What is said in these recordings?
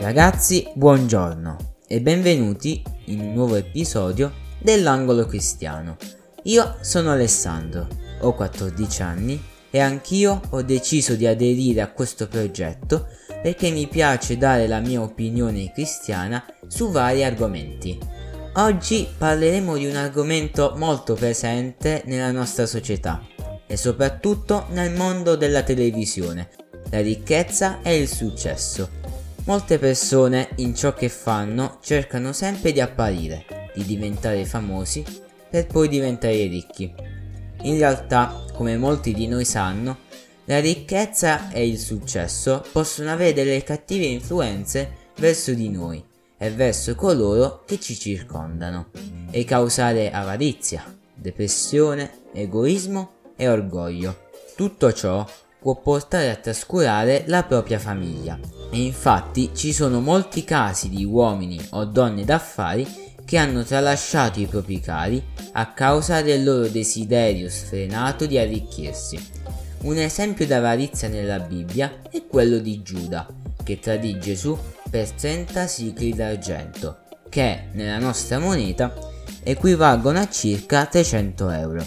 Ragazzi, buongiorno e benvenuti in un nuovo episodio dell'Angolo Cristiano. Io sono Alessandro, ho 14 anni e anch'io ho deciso di aderire a questo progetto perché mi piace dare la mia opinione cristiana su vari argomenti. Oggi parleremo di un argomento molto presente nella nostra società e soprattutto nel mondo della televisione, la ricchezza e il successo. Molte persone in ciò che fanno cercano sempre di apparire, di diventare famosi per poi diventare ricchi. In realtà, come molti di noi sanno, la ricchezza e il successo possono avere delle cattive influenze verso di noi e verso coloro che ci circondano e causare avarizia, depressione, egoismo e orgoglio. Tutto ciò può portare a trascurare la propria famiglia e infatti ci sono molti casi di uomini o donne d'affari che hanno tralasciato i propri cari a causa del loro desiderio sfrenato di arricchirsi. Un esempio d'avarizia nella Bibbia è quello di Giuda, che tradì Gesù per 30 sicli d'argento, che nella nostra moneta equivalgono a circa 300 euro.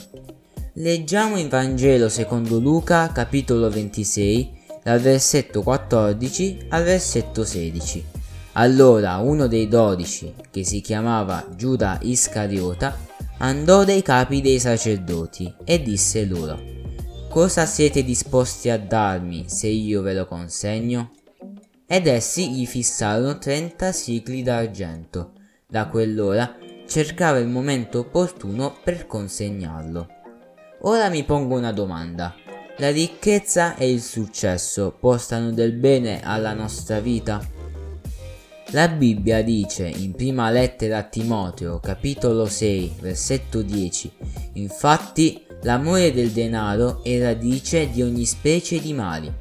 Leggiamo il Vangelo secondo Luca capitolo 26 dal versetto 14 al versetto 16. Allora uno dei dodici, che si chiamava Giuda Iscariota, andò dai capi dei sacerdoti e disse loro, Cosa siete disposti a darmi se io ve lo consegno? Ed essi gli fissarono 30 sicli d'argento. Da quell'ora cercava il momento opportuno per consegnarlo. Ora mi pongo una domanda. La ricchezza e il successo portano del bene alla nostra vita? La Bibbia dice in prima lettera a Timoteo, capitolo 6, versetto 10, infatti l'amore del denaro è radice di ogni specie di mali,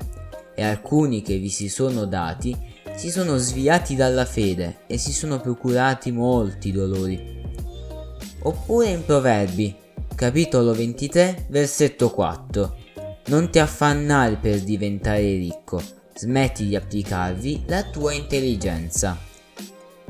e alcuni che vi si sono dati si sono sviati dalla fede e si sono procurati molti dolori. Oppure in Proverbi, capitolo 23, versetto 4, non ti affannare per diventare ricco, smetti di applicarvi la tua intelligenza.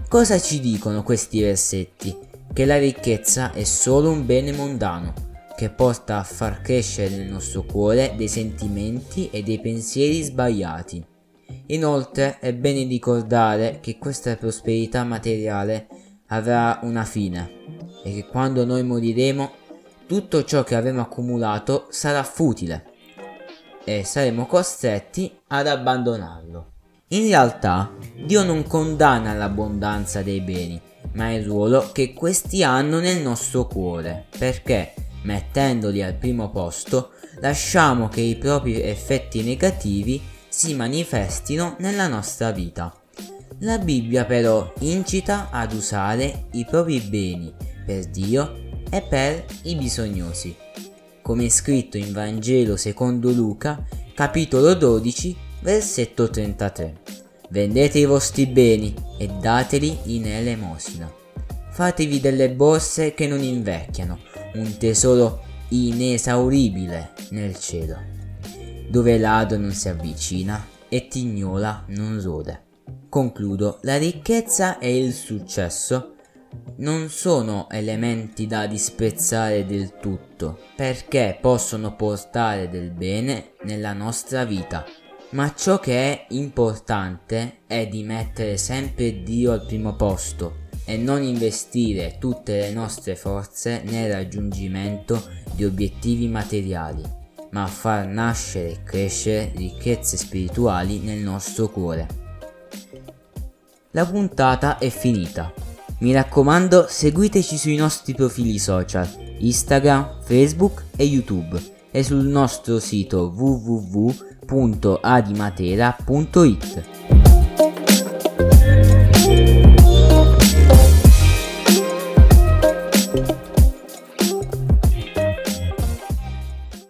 Cosa ci dicono questi versetti? Che la ricchezza è solo un bene mondano, che porta a far crescere nel nostro cuore dei sentimenti e dei pensieri sbagliati. Inoltre è bene ricordare che questa prosperità materiale avrà una fine e che quando noi moriremo tutto ciò che avremo accumulato sarà futile e saremo costretti ad abbandonarlo. In realtà Dio non condanna l'abbondanza dei beni, ma il ruolo che questi hanno nel nostro cuore, perché mettendoli al primo posto lasciamo che i propri effetti negativi si manifestino nella nostra vita. La Bibbia però incita ad usare i propri beni per Dio e per i bisognosi come è scritto in Vangelo secondo Luca, capitolo 12, versetto 33. Vendete i vostri beni e dateli in elemosina. Fatevi delle borse che non invecchiano, un tesoro inesauribile nel cielo, dove l'ado non si avvicina e tignola non rode. Concludo, la ricchezza e il successo non sono elementi da disprezzare del tutto, perché possono portare del bene nella nostra vita. Ma ciò che è importante è di mettere sempre Dio al primo posto e non investire tutte le nostre forze nel raggiungimento di obiettivi materiali, ma far nascere e crescere ricchezze spirituali nel nostro cuore. La puntata è finita. Mi raccomando, seguiteci sui nostri profili social, Instagram, Facebook e YouTube e sul nostro sito www.adimatera.it.